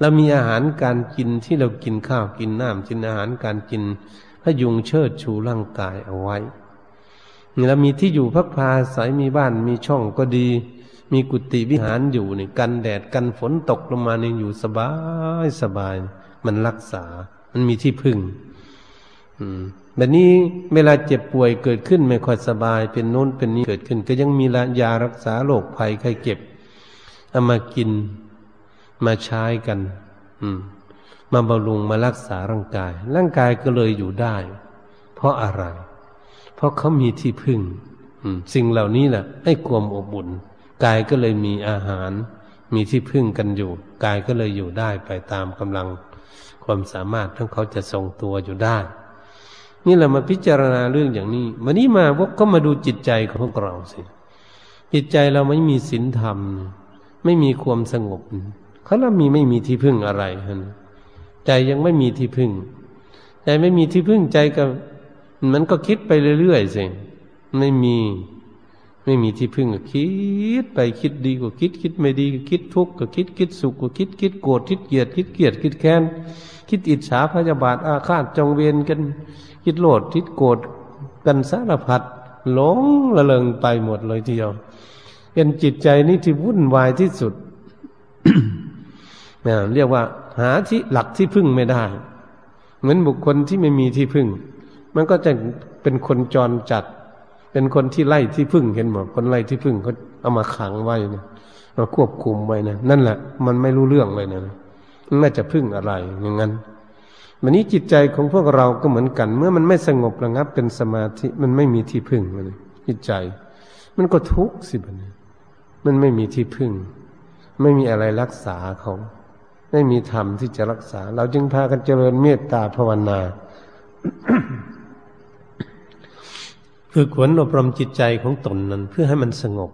เรามีอาหารการกินที่เรากินข้าวกินน้ำกินอาหารการกินพยุงเชิดชูร่างกายเอาไว้เรามีที่อยู่พักพาสายมีบ้านมีช่องก็ดี มีกุฏิวิหารอยู่นี่กันแดดกันฝนตกลงมาเนี่ยอยู่สบายสบาย มันรักษา มันมีที่พึ่งแบบนี้เวลาเจ็บป่วยเกิดขึ้นไม่ค่อยสบาย เป็นโน้นเป็นนี้เกิดขึ้น ก็ยังมียารักษาโรคภัยไข้เจ็บ เอามากินมาใช้กัน อืม มาบำรุงมารักษาร่างกาย ร่างกายก็เลยอยู่ได้ เพราะอะไร เพราะเขามีที่พึ่งสิ่งเหล่านี้แหละให้ความอบอุ่นกายก็เลยมีอาหาร มีที่พึ่งกันอยู่ กายก็เลยอยู่ได้ไปตามกำลังความสามารถทั้งเขาจะทรงตัวอยู่ได้ นี่เรามาพิจารณาเรื่องอย่างนี้วันนี้มาวกก็มาดูจิตใจของพวกเราสิจิตใจเราไม่มีศีลธรรม ไม่มีความสงบเขาเรามีไม่มีที่พึ่งอะไรฮะใจยังไม่มีที่พึ่ง ใจไม่มีที่พึ่งใจก็มันก็คิดไปเรื่อยๆสิไม่มีไม่มีที่พึ่งก็คิดไปคิดดีก็คิด คิดไม่ดีก็คิดทุกข์ก็คิดคิดสุขก็คิดคิดโกรธคิดเกลียดคิดเกลียดคิดแค้นคิดอิจฉาพยาบาทอาฆาตจองเวรกัน คิดโลดคิดโกรธกันสารพัดหลงละเลงไปหมดเลยทีเดียว เป็นจิตใจนี้ที่วุ่นวายที่สุดนเรียกว่า หาที่หลักที่พึ่งไม่ได้ เหมือนบุคคลที่ไม่มีที่พึ่ง มันก็จะเป็นคนจรจัด เป็นคนที่ไล่ที่พึ่งเห็นหมดคนไล่ที่พึ่งเขาเอามาขังไว้นะมาควบคุมไว้นะนั่นแหละ มันไม่รู้เรื่องเลยนะน่าจะพึ่งอะไรอย่างนั้นวันนี้จิตใจของพวกเราก็เหมือนกัน เมื่อมันไม่สงบระงับเป็นสมาธิมันไม่มีที่พึ่งเลยจิตใจ มันก็ทุกข์สิบัน มันไม่มีที่พึ่ง ไม่มีอะไรรักษาเขาไม่มีธรรมที่จะรักษา เราจึงพากันเจริญเมตตาภาวนาคือขวนอบรมจิตใจของตนนั้นเพื่อให้มันสงบ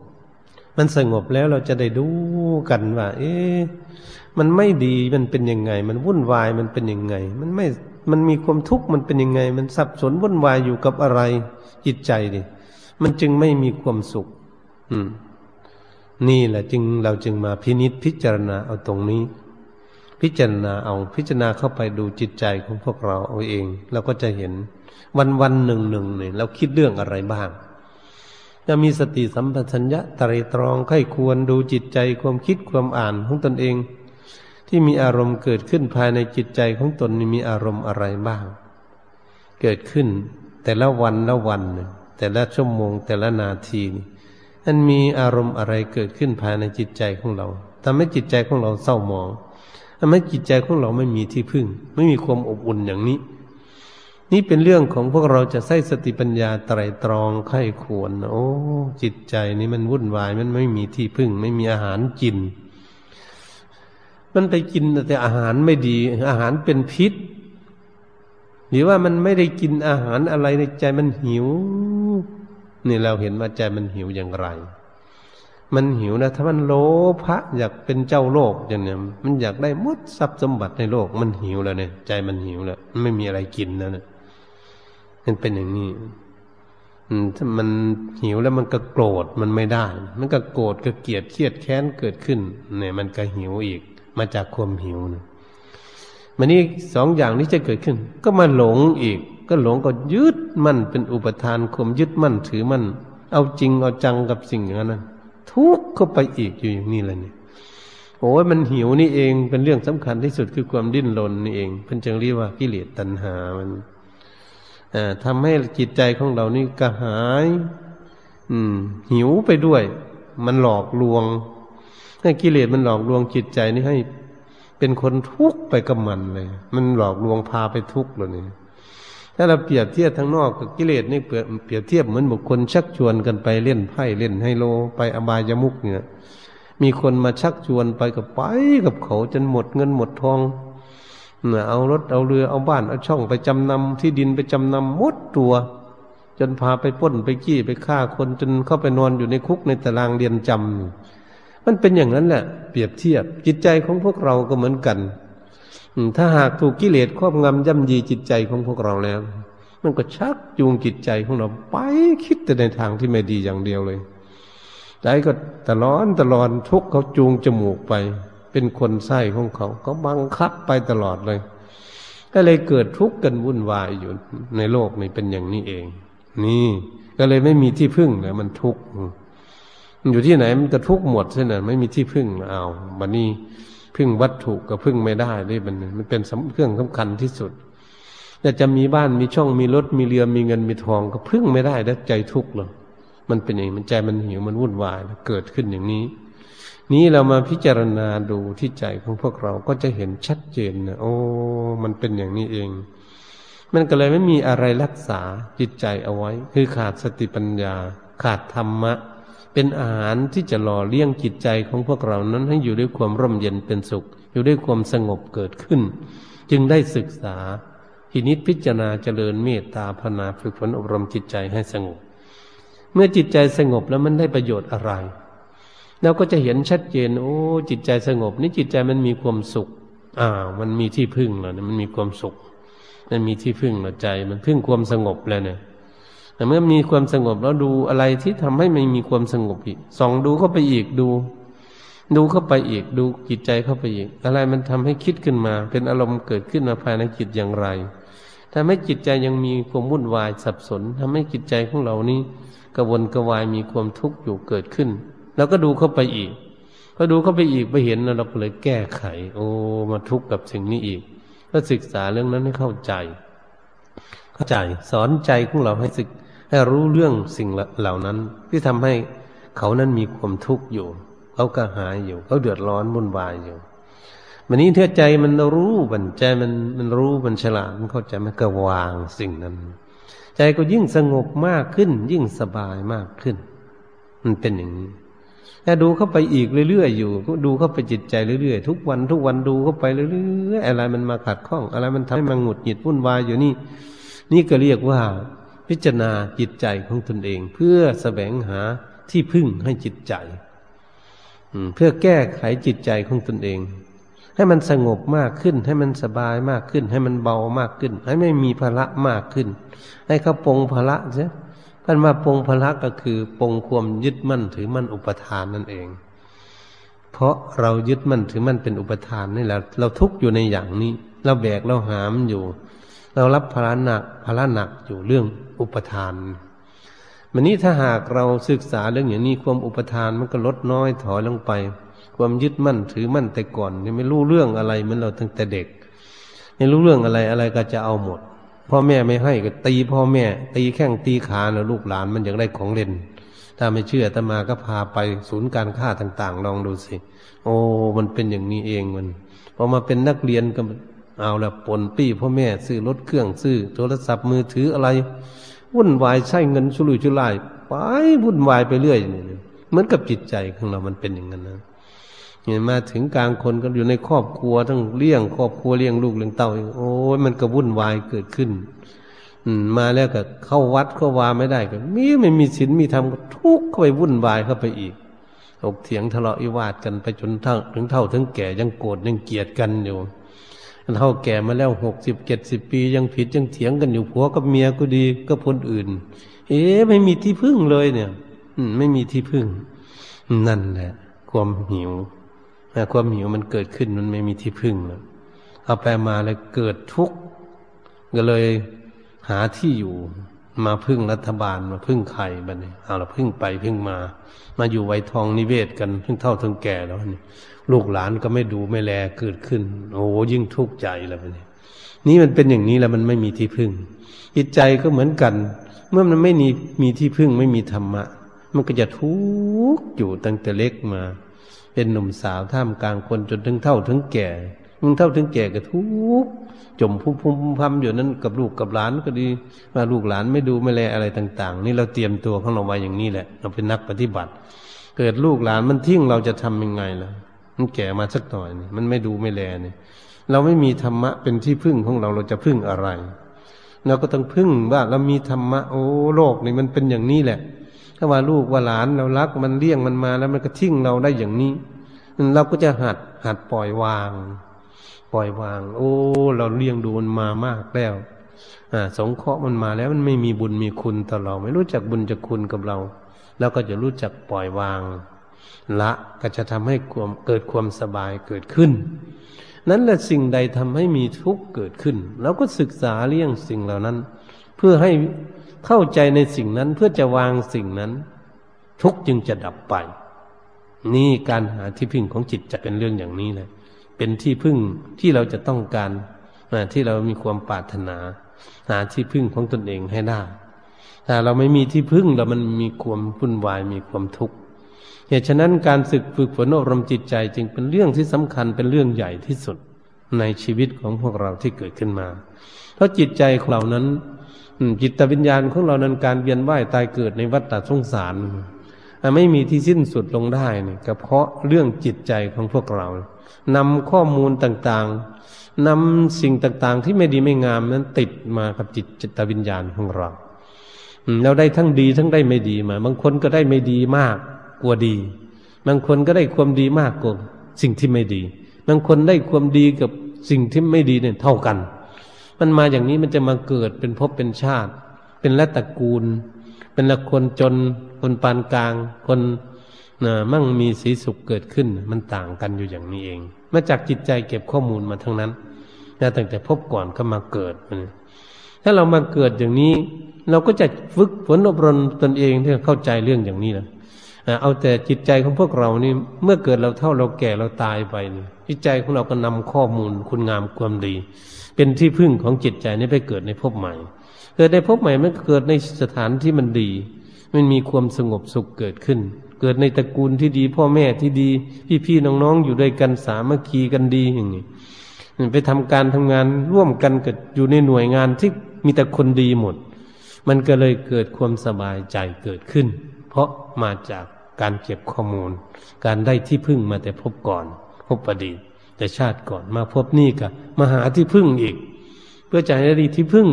มันสงบแล้วเราจะได้ดูกันว่า เอ๊ะมันไม่ดีมันเป็นยังไง มันวุ่นวายมันเป็นยังไง มันไม่มันมีความทุกข์มันเป็นยังไง มันสับสนวุ่นวายอยู่กับอะไร จิตใจดิมันจึงไม่มีความสุข อืม นี่แหละจึงเราจึงมาพินิษพิจารณาเอาตรงนี้ พิจารณาเอาพิจารณาเข้าไปดูจิตใจของพวกเราเอาเอง เราก็จะเห็นวันวันหนึ่งหนึ่งเนี่ยเราคิดเรื่องอะไรบ้างจะมีสติสัมปชัญญะตรีตรองไข้ควรดูจิตใจความคิดความอ่านของตนเอง ที่มีอารมณ์เกิดขึ้นภายในจิตใจของตนมีอารมณ์อะไรบ้าง เกิดขึ้นแต่ละวันละวัน แต่ละชั่วโมง แต่ละนาทีนี่ มันมีอารมณ์อะไรเกิดขึ้นภายในจิตใจของเราทำให้จิตใจของเราเศร้าหมองทำให้จิตใจของเราไม่มีที่พึ่ง ไม่มีความอบอุ่นอย่างนี้ นี่เป็นเรื่องของพวกเราจะใช้สติปัญญาไตรตรองไข้ควรโอ้จิตใจนี่มันวุ่นวายมันไม่มีที่พึ่ง ไม่มีอาหารกิน มันไปกินแต่อาหารไม่ดี อาหารเป็นพิษ หรือว่ามันไม่ได้กินอาหารอะไรในใจมันหิว นี่เราเห็นว่าใจมันหิวอย่างไร มันหิวนะ ถ้ามันโลภะอยากเป็นเจ้าโลกอย่างเนี้ยมันอยากได้มดทรัพย์สมบัติในโลก มันหิวแล้วเนี่ย ใจมันหิวแล้วมไม่มีอะไรกินแล้วเนี่ยมันเป็นอย่างนี้ถ้ามันหิวแล้วมันก็โกรธมันไม่ได้ มันก็โกรธก็เกลียดเครียดแค้นเกิดขึ้น เนี่ย มันก็หิวอีก มาจากความหิวนะมันนี่สองอย่างนี้จะเกิดขึ้น ก็มาหลงอีก ก็หลงก็ยึดมั่นเป็นอุปทานความยึดมั่นถือมั่นเอาจริงเอาจังกับสิ่งอย่างนั้นทุกข์เข้าไปอีกอยู่อย่างนี้แหละเนี่ยโอ้ยมันหิวนี่เองเป็นเรื่องสำคัญที่สุดคือความดิ้นรนนี่เองเพิ่นจึงเรียกว่ากิเลสตัณหามันทำให้จิตใจของเรานี่กระหาย อืม หิวไปด้วย มันหลอกลวงให้กิเลสมันหลอกลวงจิตใจนี่ให้เป็นคนทุกข์ไปกับมันเลย มันหลอกลวงพาไปทุกข์เลยเนี่ย ถ้าเราเปรียบเทียบทั้งนอกกับกิเลสนี่เปรียบเทียบเหมือนบุคคลชักชวนกันไปเล่นไพ่เล่นไฮโลไปอบายมุกเนี่ยมีคนมาชักชวนไปกับไปกับเขาจนหมดเงินหมดทองเอารถเอาเรือเอาบ้านเอาช่องไปจำนำที่ดินไปจำนำหมดตัว จนพาไปป้นไปกี้ไปฆ่าคนจนเข้าไปนอนอยู่ในคุกในตารางเรียนจำมันเป็นอย่างนั้นแหละเปรียบเทียบจิตใจของพวกเราก็เหมือนกัน ถ้าหากถูกกิเลสครอบงำย่ำยีจิตใจของพวกเราแล้ว มันก็ชักจูงจิตใจของเราไปคิดแต่ในทางที่ไม่ดีอย่างเดียวเลย ใจก็ตลอดตลอดทุกเขาจูงจมูกไป เป็นคนไส้ของเขาเขาบังคับไปตลอดเลย ก็เลยเกิดทุกข์กันวุ่นวายอยู่ในโลกนี้เป็นอย่างนี้เอง นี่ ก็เลยไม่มีที่พึ่งเลยมันทุกข์อยู่ที่ไหนมันจะทุกข์หมดใช่ไหมไม่มีที่พึ่งเอาบันนี้ พึ่งวัตถุก็พึ่งไม่ได้เลยมันมันเป็นเครื่องสำคัญที่สุด แต่จะมีบ้านมีช่องมีรถมีเรือมีเงินมีทองก็พึ่งไม่ได้แล้วใจทุกข์เลยมันเป็นอย่างมันใจมันหิวมันวุ่นวายเกิดขึ้นอย่างนี้ นี้เรามาพิจารณาดูที่ใจของพวกเราก็จะเห็นชัดเจนนะโอ้ มันเป็นอย่างนี้เอง มันก็เลยไม่มีอะไรรักษาจิตใจเอาไว้ คือขาดสติปัญญา ขาดธรรมะ เป็นอาหารที่จะหล่อเลี้ยงจิตใจของพวกเรานั้นให้อยู่ด้วยความร่มเย็นเป็นสุข อยู่ด้วยความสงบเกิดขึ้น จึงได้ศึกษาพินิษพิจารณาเจริญเมตตาภาวนาฝึกฝนอบรมจิตใจให้สงบ เมื่อจิตใจสงบแล้วมันได้ประโยชน์อะไรเราก็จะเห็นชัดเจน โอ้ จิตใจสงบ นี่จิตใจมันมีความสุขอ่ามันมีที่พึ่งแล้วมันมีความสุข มันมีที่พึ่งแล้วใจ มันพึ่งความสงบแล้วเนี่ย แต่เมื่อมีความสงบแล้วดูอะไรที่ทำให้มันมีความสงบอีกส่องดูเข้าไปอีกดู ดูเข้าไปอีกดูจิตใจเข้าไปอีก อะไรมันทำให้คิดขึ้นมา เป็นอารมณ์เกิดขึ้นมาภายในจิตอย่างไรทำให้จิตใจยังมีความวุ่นวายสับสนทำให้จิตใจของเรานี้กระวนกระวายมีความทุกข์อยู่เกิดขึ้น แล้วก็ดูเข้าไปอีกพอดูเข้าไปอีกไปเห็นแล้วเราก็เลยแก้ไข โอ้มาทุกข์กับสิ่งนี้อีก ก็ศึกษาเรื่องนั้นให้เข้าใจ เข้าใจสอนใจของเราให้ศึก ให้รู้เรื่องสิ่งเหล่านั้น ที่ทำให้เขานั้นมีความทุกข์อยู่เขาก็หายอยู่เขาเดือดร้อนวุ่นวายอยู่วันนี้เท่าใจมันรู้บันใจมันมันรู้มันฉลาดมันเข้าใจมันก็วางสิ่งนั้น ใจก็ยิ่งสงบมากขึ้น ยิ่งสบายมากขึ้น มันเป็นอย่างนี้ถ้าดูเข้าไปอีกเรื่อยๆอยู่ ดูเข้าไปจิตใจเรื่อยๆทุกวันทุกวันดูเข้าไปเรื่อยๆอะไรมันมาขัดข้อง อะไรมันทำให้มันหงุดหงิดวุ่นวายอยู่นี่ นี่ก็เรียกว่า พิจารณาจิตใจของตนเอง เพื่อแสวงหาที่พึ่งให้จิตใจเพื่อแก้ไขจิตใจของตนเอง ให้มันสงบมากขึ้น ให้มันสบายมากขึ้น ให้มันเบามากขึ้น ให้ไม่มีภาระมากขึ้น ให้เขาปงภาระใช่ท่านมาปงภาระก็คือปงความยึดมั่นถือมั่นอุปทานนั่นเอง เพราะเรายึดมั่นถือมั่นเป็นอุปทานนี่แหละเราทุกข์อยู่ในอย่างนี้ เราแบกเราหามอยู่ เรารับภาระหนักภาระหนักอยู่เรื่องอุปทานมันนี้ถ้าหากเราศึกษาเรื่องอย่างนี้ความอุปทานมันก็ลดน้อยถอยลงไป ความยึดมั่นถือมั่นแต่ก่อนยังไม่รู้เรื่องอะไรเหมือนเราตั้งแต่เด็ก ไม่รู้เรื่องอะไรอะไรก็จะเอาหมดพ่อแม่ไม่ให้ก็ตีพ่อแม่ ตีแข้งตีขาแล้วลูกหลานมันอยากได้ของเล่น ถ้าไม่เชื่อตมาก็พาไปศูนย์การค้าต่าง ๆ ลองดูสิ โอ้มันเป็นอย่างนี้เองมันพอมาเป็นนักเรียนก็ เอาละปนปี้พ่อแม่ซื้อรถเครื่องซื้อโทรศัพท์มือถืออะไรวุ่นวายใช้เงินชุลุยชุลายไปวุ่นวายไปเรื่อยเหมือนกับจิตใจของเรามันเป็นอย่างนั้นนะเห็นมาถึงกลางคนก็อยู่ในครอบครัวทั้งเลี้ยงครอบครัวเลี้ยงลูกเลี้ยงเต้าโอ้ยมันก็วุ่นวายเกิดขึ้น อืมมาแล้วก็เข้าวัดเข้าวาไม่ได้ก็มีไม่มีศีลมีธรรมก็ทุกข์เข้าไปวุ่นวายเข้าไปอีกถกเถียงทะเลาะวิวาทกันไปจนทั้งถึงเท่าถึงแก่ยังโกรธยังเกลียดกันอยู่ เท่าแก่มาแล้วหกสิบเจ็ดสิบปียังผิดยังเถียงกันอยู่ผัวกับเมียก็ดีก็คนอื่น เอ๊ะไม่มีที่พึ่งเลยเนี่ยไม่มีที่พึ่ง นั่นแหละ ความหิวความหิวมันเกิดขึ้นมันไม่มีที่พึ่งแล้วเอาไปมาเลยเกิดทุกข์ก็เลยหาที่อยู่มาพึ่งรัฐบาลมาพึ่งใครบ้านี่เอาละพึ่งไปพึ่งมา มาอยู่ไวทองนิเวศกันพึ่งเท่าถึงแก่แล้วนี่ ลูกหลานก็ไม่ดูไม่แลเกิดขึ้น โอ้ยิ่งทุกข์ใจแล้วนี่นี่มันเป็นอย่างนี้แล้วมันไม่มีที่พึ่ง จิตใจก็เหมือนกัน เมื่อมันไม่มีมีที่พึ่งไม่มีธรรมะ มันก็จะทุกข์อยู่ตั้งแต่เล็กมา เป็นหนุ่มสาวท่ามกลางคนจนถึงเท่าถึงแก่มึงเท่าถึงแก่ก็ทุกข์จมพุ่มพุ่มพำอยู่นั้นกับลูกกับหลานก็ดีว่าลูกหลานไม่ดูไม่แลอะไรต่าง ๆ นี่เราเตรียมตัวของเราไว้อย่างนี้แหละ เราเป็นนักปฏิบัติ เกิดลูกหลานมันทิ้งเราจะทำยังไงล่ะ มันแก่มาสักหน่อยนี่มันไม่ดูไม่แลเนี่ยเราไม่มีธรรมะเป็นที่พึ่งของเราเราจะพึ่งอะไรเราก็ต้องพึ่งว่าเรามีธรรมะโอ้โลกนี่มันเป็นอย่างนี้แหละ ถ้าว่าลูกว่าหลานเรารักมันเลี้ยงมันมาแล้วมันก็ทิ้งเราได้อย่างนี้ เราก็จะหัดหัดปล่อยวาง ปล่อยวาง โอ้ เราเลี้ยงดูมันมามากแล้วอ่าสงเคราะห์มันมาแล้วมันไม่มีบุญมีคุณต่อเรา ไม่รู้จักบุญจักคุณกับเราเราก็จะรู้จักปล่อยวาง ละก็จะทำให้ความเกิดความสบายเกิดขึ้น นั้นแหละสิ่งใดทำให้มีทุกข์เกิดขึ้นเราก็ศึกษาเรื่องสิ่งเหล่านั้น เพื่อให้เข้าใจในสิ่งนั้นเพื่อจะวางสิ่งนั้น ทุกจึงจะดับไป นี่การหาที่พึ่งของจิตจะเป็นเรื่องอย่างนี้เลยเป็นที่พึ่งที่เราจะต้องการที่เรามีความปรารถนา หาที่พึ่งของตนเองให้ได้ถ้าเราไม่มีที่พึ่งเรามันมีความวุ่นวายมีความทุกข์ เหตุฉะนั้นการศึกฝึกฝนอบรมจิตใจจึงเป็นเรื่องที่สำคัญเป็นเรื่องใหญ่ที่สุดในชีวิตของพวกเราที่เกิดขึ้นมา เพราะจิตใจของเรานั้นจิตวิญญาณของเรานั้นการเวียนว่ายตายเกิดในวัฏฏะสงสารไม่มีที่สิ้นสุดลงได้เนี่ยก็เพราะเรื่องจิตใจของพวกเรานำข้อมูลต่างๆนำสิ่งต่างๆ ที่ไม่ดีไม่งามนั้นติดมากับจิตจิตวิญญาณของเราเราได้ทั้งดีทั้งได้ไม่ดีมา บางคนก็ได้ไม่ดีมาก กลัวดี บางคนก็ได้ความดีมากกว่าสิ่งที่ไม่ดี บางคนได้ความดีกับสิ่งที่ไม่ดีเนี่ยเท่ากัน มันมาอย่างนี้มันจะมาเกิดเป็นภพเป็นชาติ เป็นละตระกูล เป็นละคนจน คนปานกลาง คนนะมั่งมีสีสุขเกิดขึ้น มันต่างกันอยู่อย่างนี้เอง มาจากจิตใจเก็บข้อมูลมาทั้งนั้นนะตั้งแต่พบก่อนก็มาเกิดถ้าเรามาเกิดอย่างนี้ เราก็จะฝึกฝนอบรมตนเองที่เข้าใจเรื่องอย่างนี้นะ เอาแต่จิตใจของพวกเรานี่เมื่อเกิดเราเท่าเราแก่เราตายไปนี่จิตใจของเราก็นำข้อมูลคุณงามความดี เป็นที่พึ่งของจิตใจนี้ไปเกิดในภพใหม่ เกิดในภพใหม่มันเกิดในสถานที่มันดี มันมีความสงบสุขเกิดขึ้น เกิดในตระกูลที่ดี พ่อแม่ที่ดี พี่ๆน้องๆอยู่ด้วยกันสามัคคีกันดีอย่างนี้ไปทำการทำงานร่วมกันเกิดอยู่ในหน่วยงานที่มีแต่คนดีหมด มันก็เลยเกิดความสบายใจเกิดขึ้น เพราะมาจาก การเก็บข้อมูล การได้ที่พึ่งมาแต่พบก่อน พบอดีตแต่ชาติก่อนมาพบนี่กับมาหาที่พึ่งอีก เพื่อจะให้ได้ที่พึ่ง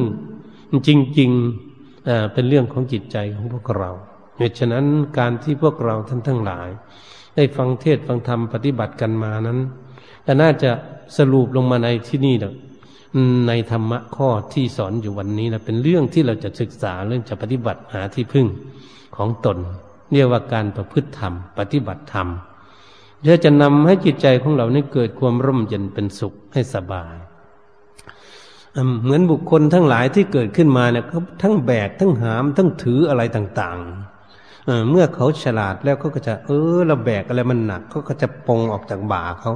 จริงๆเป็นเรื่องของจิตใจของพวกเราเหตุฉะนั้นการที่พวกเราท่านทั้งหลาย ได้ฟังเทศฟังธรรมปฏิบัติกันมานั้นก็น่าจะสรุปลงมาในที่นี่นะในธรรมะข้อที่สอนอยู่วันนี้นะเป็นเรื่องที่เราจะศึกษาเรื่องจะปฏิบัติหาที่พึ่งของตน เรียกว่าการประพฤติธรรม ปฏิบัติธรรมเพื่อจะนำให้จิตใจของเรานี้เกิดความร่มเย็นเป็นสุขให้สบาย เหมือนบุคคลทั้งหลายที่เกิดขึ้นมาเนี่ยเขาทั้งแบกทั้งหาม ทั้งถืออะไรต่างๆ เมื่อเขาฉลาดแล้วเขาก็จะ เออเราแบกอะไรมันหนักเขาก็จะปองออกจากบ่าเขา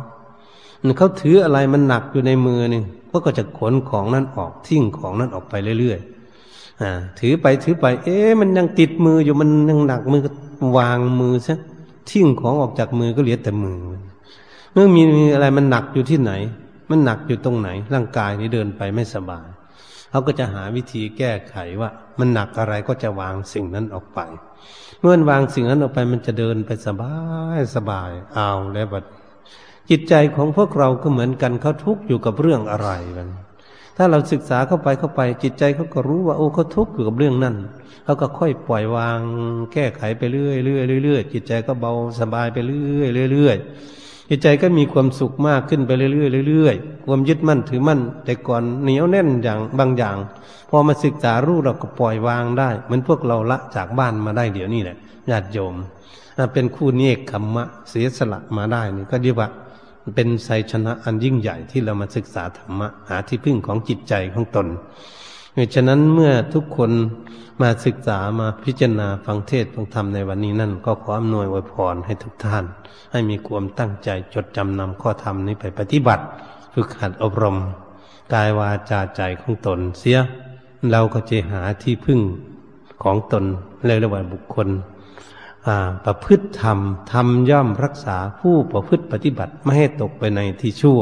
เขาถืออะไรมันหนักอยู่ในมือนี่เขาก็จะขนของนั้นออกทิ้งของนั้นออกไปเรื่อยๆอถือไปถือไป เอ๊ะมันยังติดมืออยู่มันยังหนักมือ วางมือซะทิ้งของออกจากมือก็เหลือแต่มือเมื่อมีอะไรมันหนักอยู่ที่ไหน มันหนักอยู่ตรงไหน ร่างกายนี้เดินไปไม่สบายเขาก็จะหาวิธีแก้ไขว่า มันหนักอะไรก็จะวางสิ่งนั้นออกไป เมื่อวางสิ่งนั้นออกไปมันจะเดินไปสบายสบายเอาแล้วบัดจิตใจของพวกเราก็เหมือนกันเขาทุกข์อยู่กับเรื่องอะไรกัน ถ้าเราศึกษาเข้าไปเข้าไป จิตใจเขาก็รู้ว่าโอ้เขาทุกข์อยู่กับเรื่องนั้นเขาก็ค่อยปล่อยวาง แก้ไขไปเรื่อยเรื่อยเรื่อยจิตใจก็เบาสบายไปเรื่อยเรื่อยจิตใจก็มีความสุขมากขึ้นไปเรื่อยเรื่อยความยึดมั่นถือมั่น แต่ก่อนเหนียวแน่นอย่างบางอย่าง พอมาศึกษารู้เราก็ปล่อยวางได้เหมือนพวกเราละจากบ้านมาได้เดี๋ยวนี้แหละญาติโยมเป็นคู่เนกขมมะเสียสละมาได้นี่ก็เรียกว่า เป็นไซชนะอันยิ่งใหญ่ที่เรามาศึกษาธรรมะหาที่พึ่งของจิตใจของตนเพราะฉะนั้นเมื่อทุกคนมาศึกษามาพิจารณาฟังเทศฟังธรรมในวันนี้นั่น ก็ขออำนวยอวยพรให้ทุกท่าน ให้มีความตั้งใจจดจำนำข้อธรรมนี้ไปปฏิบัติ ฝึกหัดอบรม กายวาจาใจของตนเสีย เราก็จะหาที่พึ่งของตนเรียกว่าบุคคล ประพฤติธรรมธรรมย่อมรักษาผู้ประพฤติปฏิบัติไม่ให้ตกไปในที่ชั่ว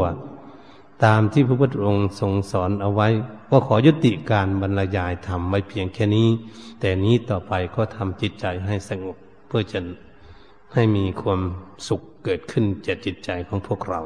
ตามที่พระพุทธองค์ทรงสอนเอาไว้ ก็ขอยุติการบรรยายธรรมไว้เพียงแค่นี้ แต่นี้ต่อไปก็ทำจิตใจให้สงบเพื่อจะให้มีความสุขเกิดขึ้นจากจิตใจของพวกเรา